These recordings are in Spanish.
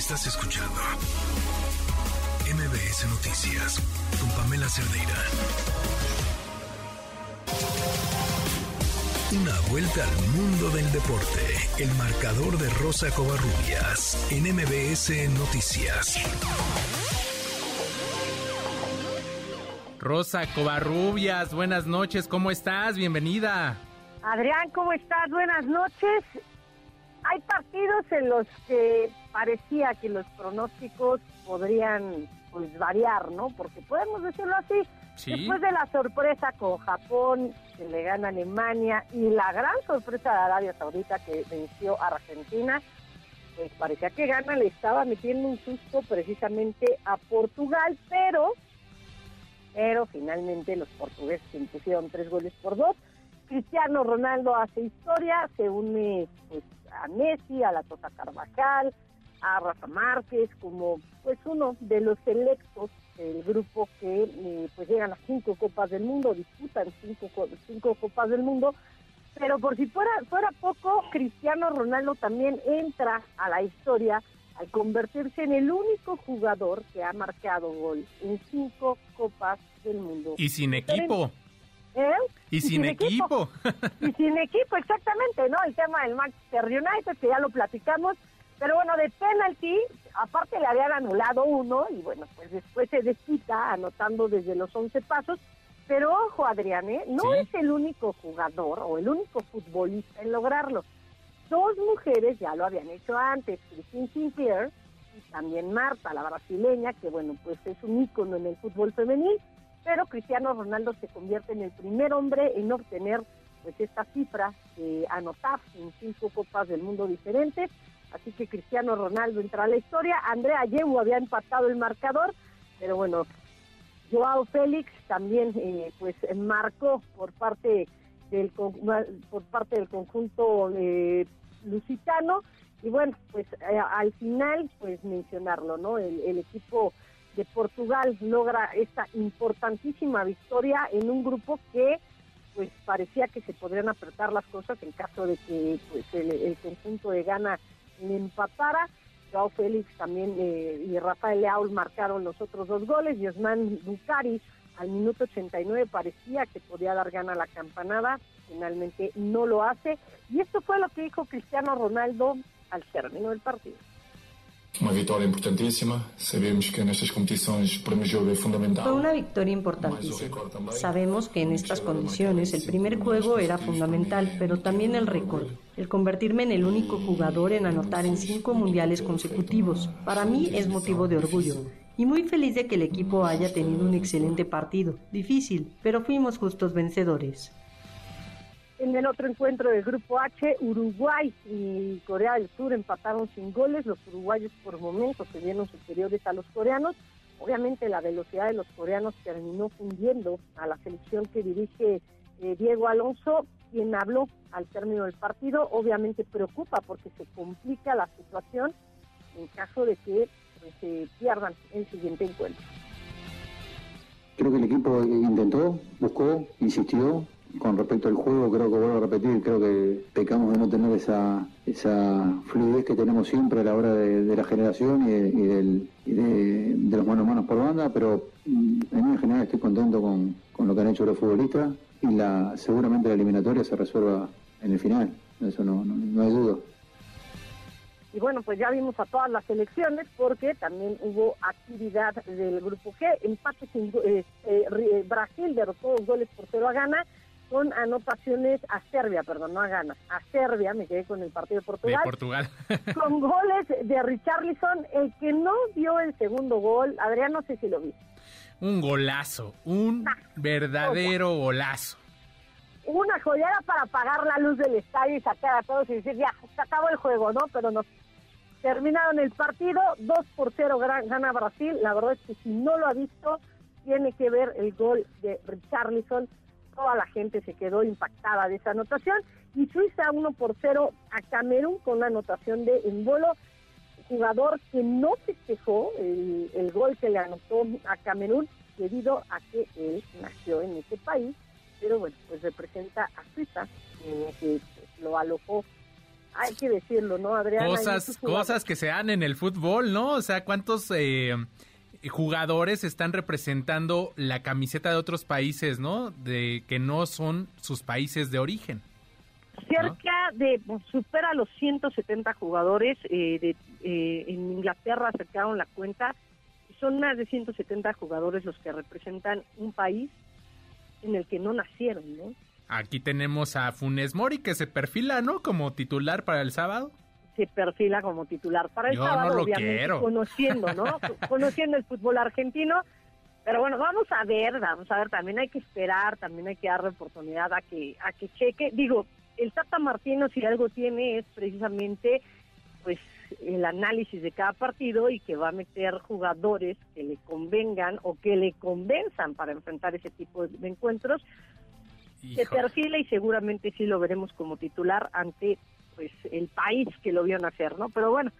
Estás escuchando MBS Noticias con Pamela Cerdeira. Una vuelta al mundo del deporte. El marcador de Rosa Covarrubias en MBS Noticias. Rosa Covarrubias, buenas noches, ¿cómo estás? Bienvenida. Adrián, ¿cómo estás? Buenas noches. Hay partidos en los que parecía que los pronósticos podrían pues variar, ¿no? Porque podemos decirlo así, después de la sorpresa con Japón, que le gana Alemania, y la gran sorpresa de Arabia Saudita que venció a Argentina, pues parecía que Gana le estaba metiendo un susto precisamente a Portugal, pero, pero finalmente los portugueses impusieron tres goles por dos. Cristiano Ronaldo hace historia, se une pues a Messi, a la Tota Carvajal, a Rafa Márquez como pues uno de los electos del grupo que eh, pues llegan a cinco copas del mundo, disputan cinco, cinco copas del mundo, pero por si fuera, fuera poco, Cristiano Ronaldo también entra a la historia al convertirse en el único jugador que ha marcado gol en cinco copas del mundo. Y sin equipo. ¿Eh? Y, sin, equipo. y sin equipo, exactamente, ¿no? El tema del Manchester United, que ya lo platicamos, pero bueno, de penalti, aparte le habían anulado uno y bueno, pues después se desquita anotando desde los 11 pasos. Pero ojo, Adrián, ¿eh? no es el único jugador o el único futbolista en lograrlo. Dos mujeres ya lo habían hecho antes, Christine Sinclair y también Marta, la brasileña, que bueno, pues es un ícono en el fútbol femenil, pero Cristiano Ronaldo se convierte en el primer hombre en obtener pues esta cifra de anotar en cinco copas del mundo diferentes. Así que Cristiano Ronaldo entra a la historia. Andrea Yehu había empatado el marcador, pero bueno, Joao Félix también eh, pues marcó por parte del por parte del conjunto eh, lusitano. Y bueno pues eh, al final pues mencionarlo no el, equipo de Portugal logra esta importantísima victoria en un grupo que pues parecía que se podrían apretar las cosas en caso de que pues el, conjunto de Ghana le empatara. Joao Félix también eh, y Rafael Leao marcaron los otros dos goles. Y Osman Bucari al minuto 89 parecía que podía dar gana a la campanada, finalmente no lo hace. Y esto fue lo que dijo Cristiano Ronaldo al término del partido. Una victoria importantísima. Sabemos que en estas competiciones el primer juego es fundamental. Fue una victoria importantísima. Sabemos que en estas condiciones el primer juego era fundamental, pero también el récord. El convertirme en el único jugador en anotar en cinco mundiales consecutivos. Para mí es motivo de orgullo. Y muy feliz de que el equipo haya tenido un excelente partido. Difícil, pero fuimos justos vencedores. En el otro encuentro del Grupo H, Uruguay y Corea del Sur empataron sin goles. Los uruguayos por momentos se vieron superiores a los coreanos. Obviamente la velocidad de los coreanos terminó fundiendo a la selección que dirige eh, Diego Alonso, quien habló al término del partido. Obviamente preocupa porque se complica la situación en caso de que pues, se pierdan el siguiente encuentro. Creo que el equipo intentó, buscó, insistió, con respecto al juego, creo que vuelvo a repetir, creo que pecamos de no tener esa, esa fluidez que tenemos siempre a la hora de, la generación y, de, los manos manos por banda, pero mm, en general estoy contento con, lo que han hecho los futbolistas y la, seguramente la eliminatoria se resuelva en el final, eso no, no, hay duda. Y bueno, pues ya vimos a todas las elecciones porque también hubo actividad del grupo G, empate sin, eh, eh, Brasil derrotó dos goles por cero a Ghana con anotaciones a Serbia, perdón, no a Ghana, a Serbia, me quedé con el partido de Portugal. Portugal. con goles de Richarlison, el que no vio el segundo gol, Adrián, no sé si lo vi. Un golazo, un ah, verdadero golazo. Una joyada para apagar la luz del estadio y sacar a todos y decir, ya, se acabó el juego, ¿no? Pero no. Terminaron el partido, 2 por 0 gana Brasil. La verdad es que si no lo ha visto, tiene que ver el gol de Richarlison toda la gente se quedó impactada de esa anotación. Y Suiza 1 por 0 a Camerún con la anotación de Embolo, jugador que no festejó el, el gol que le anotó a Camerún debido a que él nació en ese país, pero bueno, pues representa a Suiza, que lo alojó hay que decirlo, ¿no, Adrián? Cosas, cosas que se dan en el fútbol, ¿no? O sea, ¿cuántos eh, jugadores están representando la camiseta de otros países, ¿no? De que no son sus países de origen. Cerca de, pues, supera los 170 jugadores, eh, de, eh, en Inglaterra sacaron la cuenta, son más de 170 jugadores los que representan un país en el que no nacieron, ¿no? Aquí tenemos a Funes Mori que se perfila, ¿no? Como titular para el sábado. Se perfila como titular para el sábado, no obviamente conociendo, ¿no? conociendo el fútbol argentino. Pero bueno, vamos a ver, vamos a ver, también hay que esperar, también hay que darle oportunidad a que a que cheque. Digo, el Tata Martino si algo tiene es precisamente pues el análisis de cada partido y que va a meter jugadores que le convengan o que le convenzan para enfrentar ese tipo de encuentros se perfila y seguramente sí lo veremos como titular ante pues el país que lo vio nacer, ¿no? Pero bueno,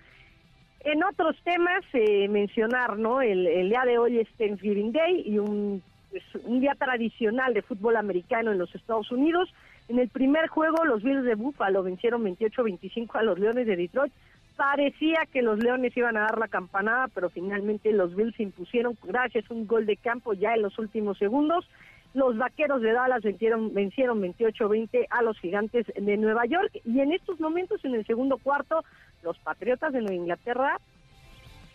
en otros temas, eh, mencionar, ¿no? El, día de hoy es Thanksgiving Day y un, pues, un día tradicional de fútbol americano en los Estados Unidos. En el primer juego, los Bills de Buffalo vencieron 28-25 a los Leones de Detroit. Parecía que los Leones iban a dar la campanada, pero finalmente los Bills se impusieron gracias a un gol de campo ya en los últimos segundos. Los vaqueros de Dallas vencieron, vencieron 28-20 a los gigantes de Nueva York. Y en estos momentos, en el segundo cuarto, los patriotas de Nueva Inglaterra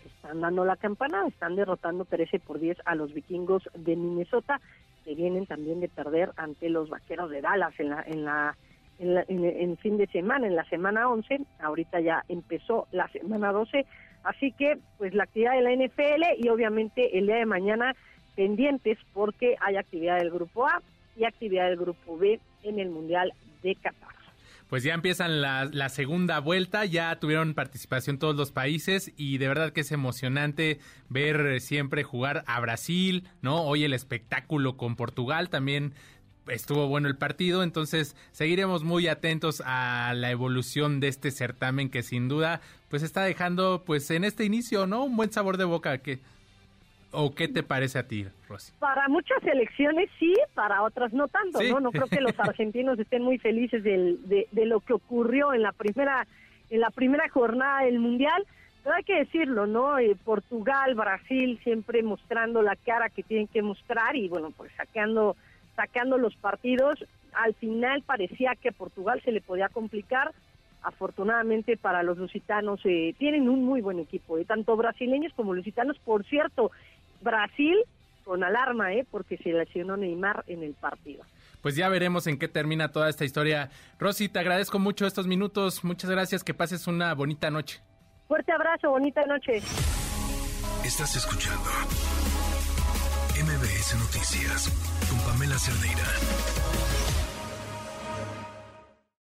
están dando la campana, están derrotando 13 por 10 a los vikingos de Minnesota, que vienen también de perder ante los vaqueros de Dallas en la, en la en, fin de semana, en la semana 11, ahorita ya empezó la semana 12, así que pues la actividad de la NFL y obviamente el día de mañana pendientes porque hay actividad del Grupo A y actividad del Grupo B en el Mundial de Qatar. Pues ya empiezan la, la, segunda vuelta, ya tuvieron participación todos los países y de verdad que es emocionante ver siempre jugar a Brasil, ¿no? Hoy el espectáculo con Portugal también estuvo bueno el partido, entonces seguiremos muy atentos a la evolución de este certamen que sin duda pues está dejando pues en este inicio, ¿no? Un buen sabor de boca que ¿O qué te parece a ti, Rosy? Para muchas elecciones sí, para otras no tanto, ¿no? No creo que los argentinos estén muy felices del, de, lo que ocurrió en la primera en la primera jornada del Mundial, pero hay que decirlo, ¿no? Eh, Portugal, Brasil siempre mostrando la cara que tienen que mostrar y bueno, pues sacando sacando los partidos, al final parecía que a Portugal se le podía complicar, afortunadamente para los lusitanos eh, tienen un muy buen equipo, eh, tanto brasileños como lusitanos, por cierto, Brasil con alarma, ¿eh? porque se lesionó Neymar en el partido. Pues ya veremos en qué termina toda esta historia. Rosy, te agradezco mucho estos minutos. Muchas gracias. Que pases una bonita noche. Fuerte abrazo, bonita noche. Estás escuchando MBS Noticias con Pamela Cerdeira.